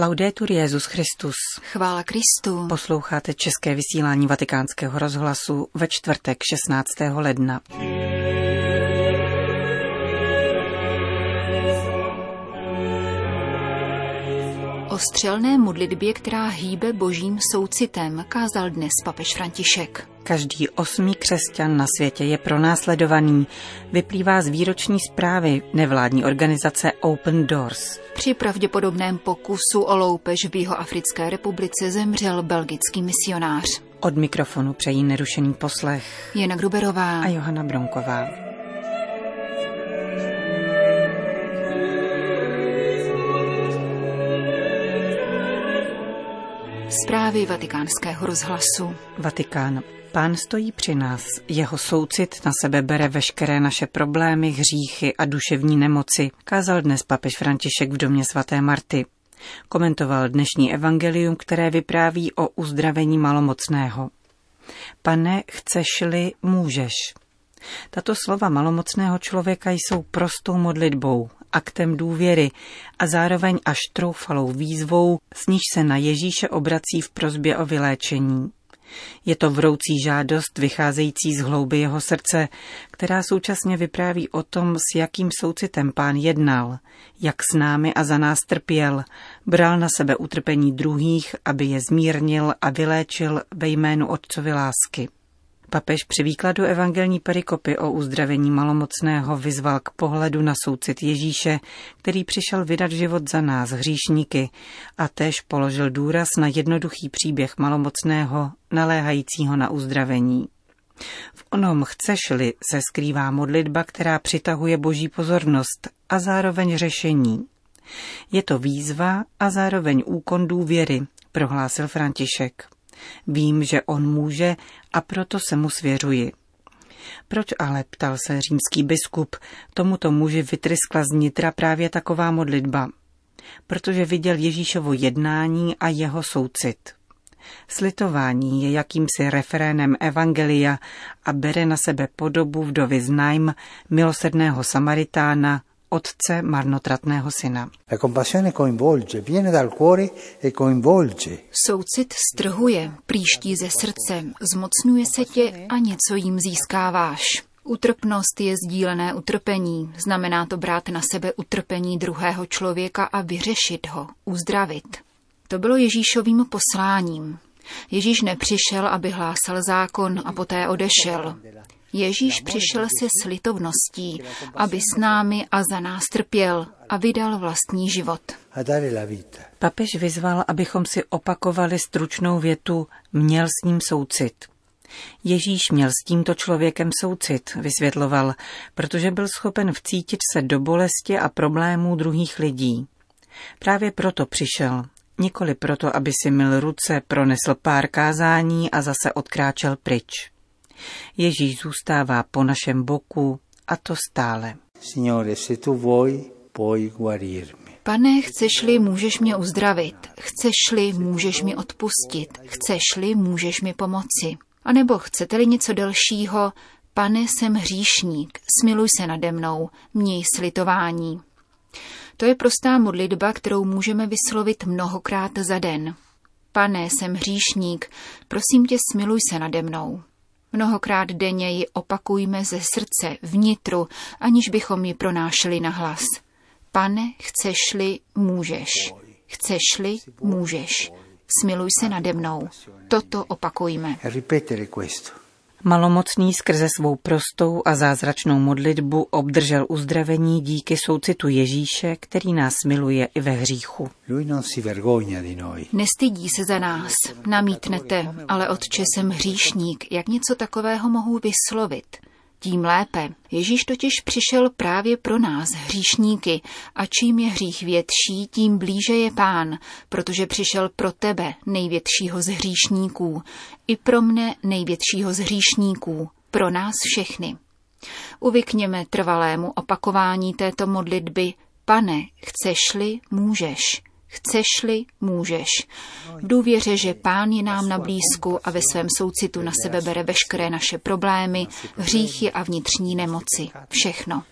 Laudetur Jezus Christus. Chvála Kristu. Posloucháte české vysílání Vatikánského rozhlasu ve čtvrtek 16. ledna. O střelné modlitbě, která hýbe božím soucitem, kázal dnes papež František. Každý osmý křesťan na světě je pronásledovaný, vyplývá z výroční zprávy nevládní organizace Open Doors. Při pravděpodobném pokusu o loupež v Jihoafrické republice zemřel belgický misionář. Od mikrofonu přejí nerušený poslech Jana Gruberová a Johana Bronková. Zprávy vatikánského rozhlasu. Vatikán. Pán stojí při nás, jeho soucit na sebe bere veškeré naše problémy, hříchy a duševní nemoci, kázal dnes papež František v domě svaté Marty. Komentoval dnešní evangelium, které vypráví o uzdravení malomocného. Pane, chceš-li, můžeš. Tato slova malomocného člověka jsou prostou modlitbou, aktem důvěry a zároveň až troufalou výzvou, s níž se na Ježíše obrací v prozbě o vyléčení. Je to vroucí žádost vycházející z hlouby jeho srdce, která současně vypráví o tom, s jakým soucitem pán jednal, jak s námi a za nás trpěl, bral na sebe utrpení druhých, aby je zmírnil a vyléčil ve jménu Otcovy lásky. Papež při výkladu evangelní perikopy o uzdravení malomocného vyzval k pohledu na soucit Ježíše, který přišel vydat život za nás, hříšníky, a též položil důraz na jednoduchý příběh malomocného, naléhajícího na uzdravení. V onom chceš-li se skrývá modlitba, která přitahuje boží pozornost a zároveň řešení. Je to výzva a zároveň úkon důvěry, prohlásil František. Vím, že on může a proto se mu svěřuji. Proč ale, ptal se římský biskup, tomuto muži vytryskla z nitra právě taková modlitba? Protože viděl Ježíšovo jednání a jeho soucit. Slitování je jakýmsi referénem Evangelia a bere na sebe podobu vdovy z Najm, milosrdného Samaritána, otce marnotratného syna. La compassione coinvolge, viene dal cuore e coinvolge. Soucit strhuje, příští ze srdce, zmocňuje se tě a něco jim získáváš. Utrpnost je sdílené utrpení, znamená to brát na sebe utrpení druhého člověka a vyřešit ho, uzdravit. To bylo Ježíšovým posláním. Ježíš nepřišel, aby hlásal zákon a poté odešel. Ježíš přišel se slitovností, aby s námi a za nás trpěl a vydal vlastní život. Papež vyzval, abychom si opakovali stručnou větu měl s ním soucit. Ježíš měl s tímto člověkem soucit, vysvětloval, protože byl schopen vcítit se do bolesti a problémů druhých lidí. Právě proto přišel, nikoli proto, aby si mil ruce, pronesl pár kázání a zase odkráčel pryč. Ježíš zůstává po našem boku a to stále. Signore, se tu vuoi, puoi guarirmi. Pane, chceš-li, můžeš mě uzdravit. Chceš-li, můžeš mi odpustit. Chceš-li, můžeš mi pomoci. A nebo chcete-li něco dalšího, pane, jsem hříšník, smiluj se nade mnou, měj slitování. To je prostá modlitba, kterou můžeme vyslovit mnohokrát za den. Pane, jsem hříšník, prosím tě, smiluj se nade mnou. Mnohokrát denně ji opakujme ze srdce, vnitru, aniž bychom ji pronášeli na hlas. Pane, chceš-li, můžeš. Chceš-li, můžeš. Smiluj se nade mnou. Toto opakujme. Malomocný skrze svou prostou a zázračnou modlitbu obdržel uzdravení díky soucitu Ježíše, který nás miluje i ve hříchu. Nestydí se za nás, namítnete, ale otče jsem hříšník, jak něco takového mohu vyslovit? Tím lépe. Ježíš totiž přišel právě pro nás, hříšníky, a čím je hřích větší, tím blíže je pán, protože přišel pro tebe, největšího z hříšníků, i pro mne, největšího z hříšníků, pro nás všechny. Uvykněme trvalému opakování této modlitby, pane, chceš-li, můžeš. Chceš-li, můžeš. V důvěře, že Pán je nám na blízku a ve svém soucitu na sebe bere veškeré naše problémy, hříchy a vnitřní nemoci. Všechno.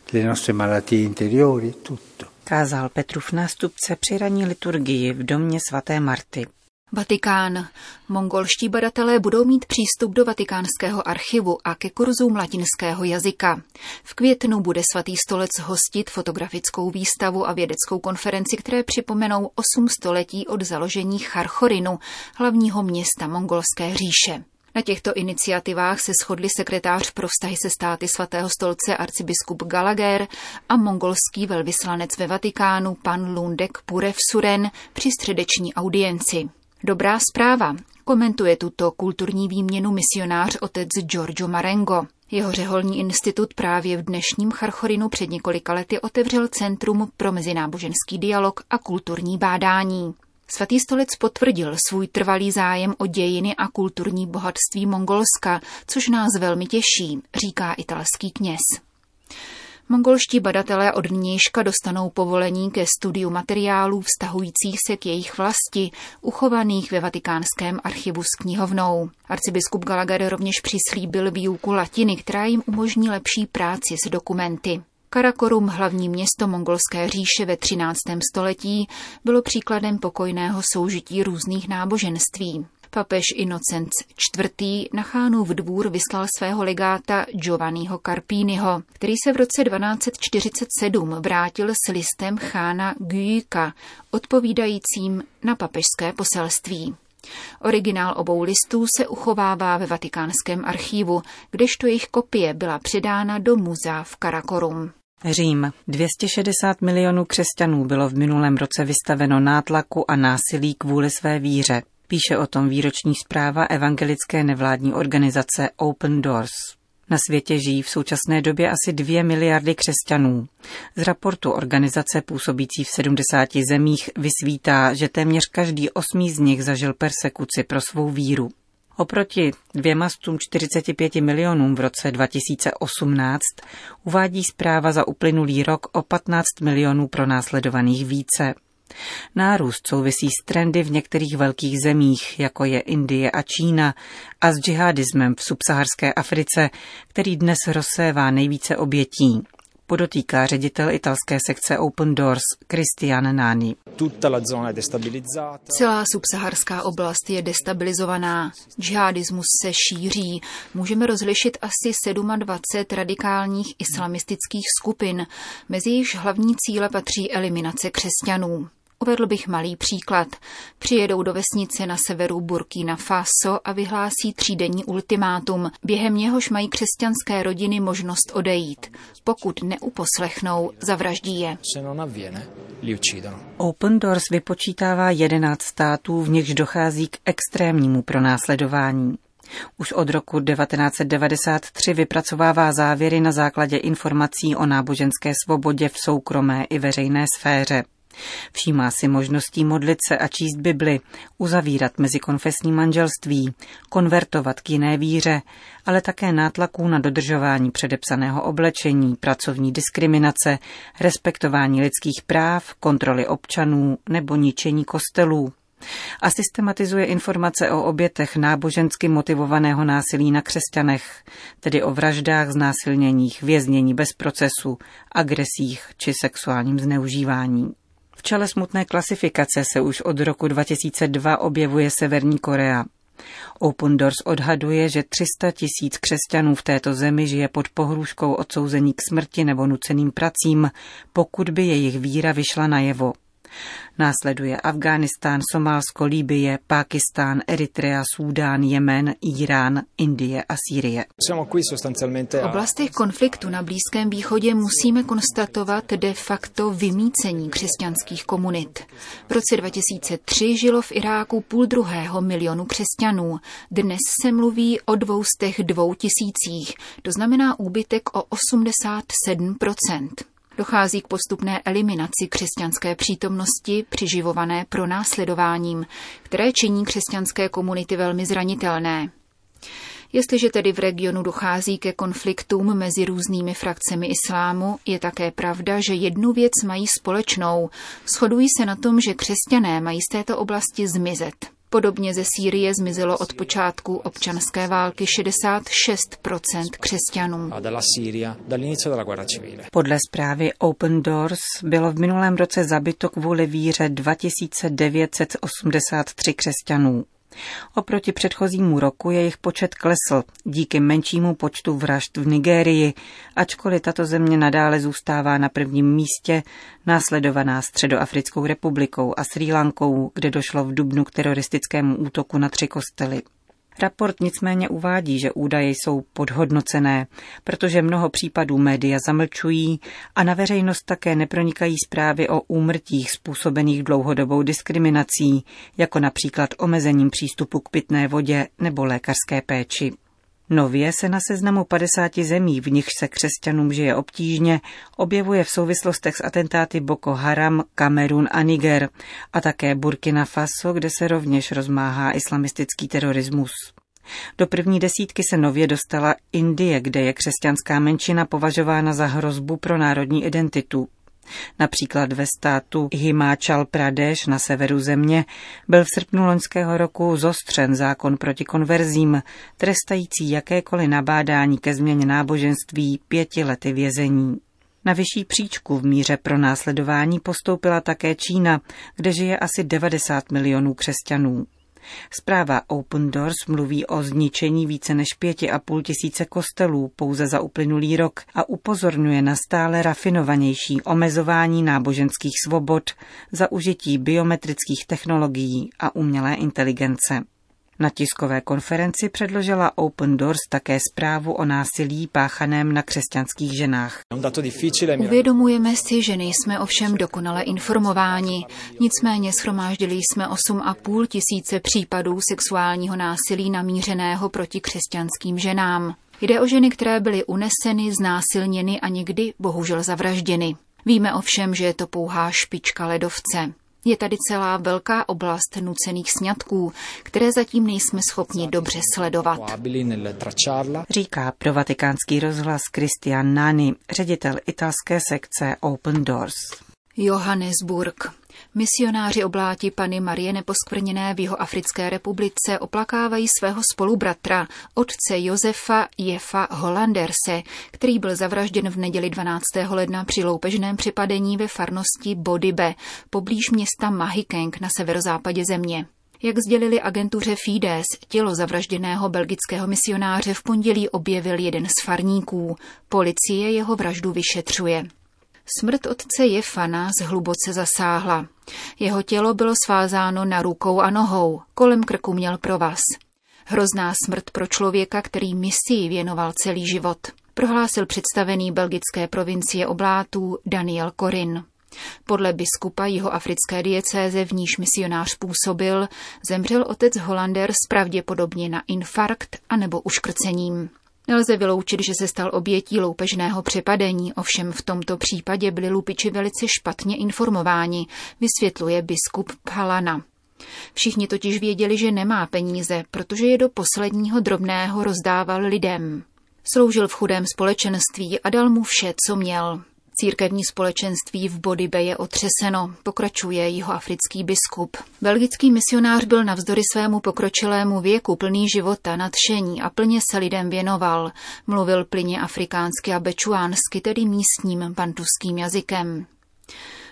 kázal Petrův nástupce při ranní liturgii v domě svaté Marty. Vatikán. Mongolští badatelé budou mít přístup do vatikánského archivu a ke kurzům latinského jazyka. V květnu bude svatý stolec hostit fotografickou výstavu a vědeckou konferenci, které připomenou 8 století od založení Charchorinu, hlavního města mongolské říše. Na těchto iniciativách se shodli sekretář pro vztahy se státy svatého stolce arcibiskup Gallagher a mongolský velvyslanec ve Vatikánu pan Lundek Purev Suren při středeční audienci. Dobrá zpráva. Komentuje tuto kulturní výměnu misionář otec Giorgio Marengo. Jeho řeholní institut právě v dnešním Charchorinu před několika lety otevřel Centrum pro mezináboženský dialog a kulturní bádání. Svatý stolec potvrdil svůj trvalý zájem o dějiny a kulturní bohatství Mongolska, což nás velmi těší, říká italský kněz. Mongolští badatelé od nynějška dostanou povolení ke studiu materiálů vztahujících se k jejich vlasti, uchovaných ve vatikánském archivu s knihovnou. Arcibiskup Gallagher rovněž přislíbil výuku latiny, která jim umožní lepší práci s dokumenty. Karakorum, hlavní město mongolské říše ve 13. století, bylo příkladem pokojného soužití různých náboženství. Papež Inocenc IV. na Chánův dvůr vyslal svého legáta Giovanniho Carpiniho, který se v roce 1247 vrátil s listem chána Guyka, odpovídajícím na papežské poselství. Originál obou listů se uchovává ve vatikánském archívu, kdežto jejich kopie byla předána do muzea v Karakorum. Řím. 260 milionů křesťanů bylo v minulém roce vystaveno nátlaku a násilí kvůli své víře. Píše o tom výroční zpráva evangelické nevládní organizace Open Doors. Na světě žijí v současné době asi 2 miliardy křesťanů. Z raportu organizace působící v 70 zemích vysvítá, že téměř každý osmý z nich zažil persekuci pro svou víru. Oproti 245 milionům v roce 2018 uvádí zpráva za uplynulý rok o 15 milionů pronásledovaných více. Nárůst souvisí s trendy v některých velkých zemích, jako je Indie a Čína, a s džihadismem v subsaharské Africe, který dnes rozsévá nejvíce obětí podotýká ředitel italské sekce Open Doors Christian Nani. Celá subsaharská oblast je destabilizovaná. Džihadismus se šíří. Můžeme rozlišit asi 27 radikálních islamistických skupin. Mezi již hlavní cíle patří eliminace křesťanů. Uvedl bych malý příklad. Přijedou do vesnice na severu Burkina Faso a vyhlásí třídenní ultimátum, během něhož mají křesťanské rodiny možnost odejít. Pokud neuposlechnou, zavraždí je. Open Doors vypočítává 11 států, v nichž dochází k extrémnímu pronásledování. Už od roku 1993 vypracovává závěry na základě informací o náboženské svobodě v soukromé i veřejné sféře. Všímá si možností modlit se a číst Bibli, uzavírat mezikonfesní manželství, konvertovat k jiné víře, ale také nátlaků na dodržování předepsaného oblečení, pracovní diskriminace, respektování lidských práv, kontroly občanů nebo ničení kostelů. A systematizuje informace o obětech nábožensky motivovaného násilí na křesťanech, tedy o vraždách, znásilněních, věznění bez procesu, agresích či sexuálním zneužívání čele smutné klasifikace se už od roku 2002 objevuje Severní Korea. Open Doors odhaduje, že 300 tisíc křesťanů v této zemi žije pod pohrůžkou odsouzení k smrti nebo nuceným pracím, pokud by jejich víra vyšla najevo. Následuje Afghánistán, Somálsko, Líbie, Pákistán, Eritrea, Súdán, Jemen, Irán, Indie a Sýrie. V oblastech konfliktu na Blízkém východě musíme konstatovat de facto vymícení křesťanských komunit. V roce 2003 žilo v Iráku půl druhého milionu křesťanů. Dnes se mluví o dvoustech dvou tisících, to znamená úbytek o 87 Dochází k postupné eliminaci křesťanské přítomnosti přiživované pro následováním, které činí křesťanské komunity velmi zranitelné. Jestliže tedy v regionu dochází ke konfliktům mezi různými frakcemi islámu, je také pravda, že jednu věc mají společnou. Shodují se na tom, že křesťané mají z této oblasti zmizet. Podobně ze Sýrie zmizelo od počátku občanské války 66% křesťanů. Podle zprávy Open Doors bylo v minulém roce zabito kvůli víře 2983 křesťanů. Oproti předchozímu roku jejich počet klesl díky menšímu počtu vražd v Nigérii, ačkoliv tato země nadále zůstává na prvním místě, následovaná Středoafrickou republikou a Sri Lankou, kde došlo v Dubnu k teroristickému útoku na tři kostely. Raport nicméně uvádí, že údaje jsou podhodnocené, protože mnoho případů média zamlčují a na veřejnost také nepronikají zprávy o úmrtích způsobených dlouhodobou diskriminací, jako například omezením přístupu k pitné vodě nebo lékařské péči. Nově se na seznamu 50 zemí, v nich se křesťanům žije obtížně, objevuje v souvislostech s atentáty Boko Haram, Kamerun a Niger a také Burkina Faso, kde se rovněž rozmáhá islamistický terorismus. Do první desítky se nově dostala Indie, kde je křesťanská menšina považována za hrozbu pro národní identitu. Například ve státu Himachal Pradesh na severu země byl v srpnu loňského roku zostřen zákon proti konverzím, trestající jakékoliv nabádání ke změně náboženství pěti lety vězení. Na vyšší příčku v míře pro následování postoupila také Čína, kde žije asi 90 milionů křesťanů. Zpráva Open Doors mluví o zničení více než pěti a půl tisíce kostelů pouze za uplynulý rok a upozorňuje na stále rafinovanější omezování náboženských svobod za užití biometrických technologií a umělé inteligence. Na tiskové konferenci předložila Open Doors také zprávu o násilí páchaném na křesťanských ženách. Uvědomujeme si, že nejsme ovšem dokonale informováni. Nicméně schromáždili jsme 8,5 tisíce případů sexuálního násilí namířeného proti křesťanským ženám. Jde o ženy, které byly uneseny, znásilněny a někdy bohužel zavražděny. Víme ovšem, že je to pouhá špička ledovce. Je tady celá velká oblast nucených sňatků, které zatím nejsme schopni dobře sledovat. Říká pro vatikánský rozhlas Christian Nani, ředitel italské sekce Open Doors. Johannesburg. Misionáři obláti Pany Marie Neposkvrněné v jeho Africké republice oplakávají svého spolubratra, otce Josefa Jefa Hollanderse, který byl zavražděn v neděli 12. ledna při loupežném připadení ve farnosti Bodibe, poblíž města Mahikeng na severozápadě země. Jak sdělili agentuře Fides, tělo zavražděného belgického misionáře v pondělí objevil jeden z farníků. Policie jeho vraždu vyšetřuje. Smrt otce Jefa nás hluboce zasáhla. Jeho tělo bylo svázáno na rukou a nohou, kolem krku měl provaz. Hrozná smrt pro člověka, který misii věnoval celý život, prohlásil představený belgické provincie oblátů Daniel Korin. Podle biskupa jeho africké diecéze, v níž misionář působil, zemřel otec Hollander pravděpodobně na infarkt anebo uškrcením. Nelze vyloučit, že se stal obětí loupežného přepadení, ovšem v tomto případě byli lupiči velice špatně informováni, vysvětluje biskup Phalana. Všichni totiž věděli, že nemá peníze, protože je do posledního drobného rozdával lidem. Sloužil v chudém společenství a dal mu vše, co měl. Církevní společenství v Bodibe je otřeseno, pokračuje jeho africký biskup. Belgický misionář byl navzdory svému pokročilému věku plný života, nadšení a plně se lidem věnoval. Mluvil plyně afrikánsky a bečuánsky, tedy místním bantuským jazykem.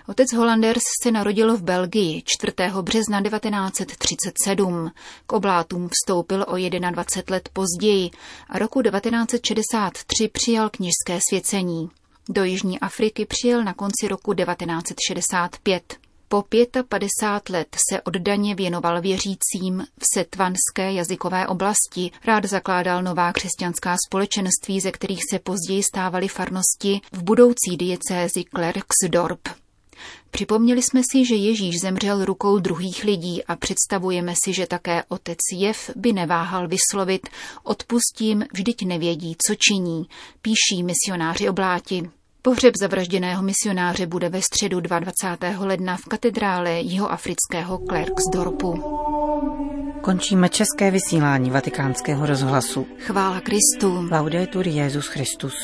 Otec Hollanders se narodil v Belgii 4. března 1937. K oblátům vstoupil o 21 let později a roku 1963 přijal kněžské svěcení. Do Jižní Afriky přijel na konci roku 1965. Po 55 let se oddaně věnoval věřícím v setvanské jazykové oblasti. Rád zakládal nová křesťanská společenství, ze kterých se později stávaly farnosti v budoucí diecézi Klerksdorp. Připomněli jsme si, že Ježíš zemřel rukou druhých lidí a představujeme si, že také otec Jev by neváhal vyslovit odpustím, vždyť nevědí, co činí, píší misionáři obláti. Pohřeb zavražděného misionáře bude ve středu 22. ledna v katedrále jihoafrického Klerksdorpu. Končíme české vysílání vatikánského rozhlasu. Chvála Kristu. Laudetur Jezus Christus.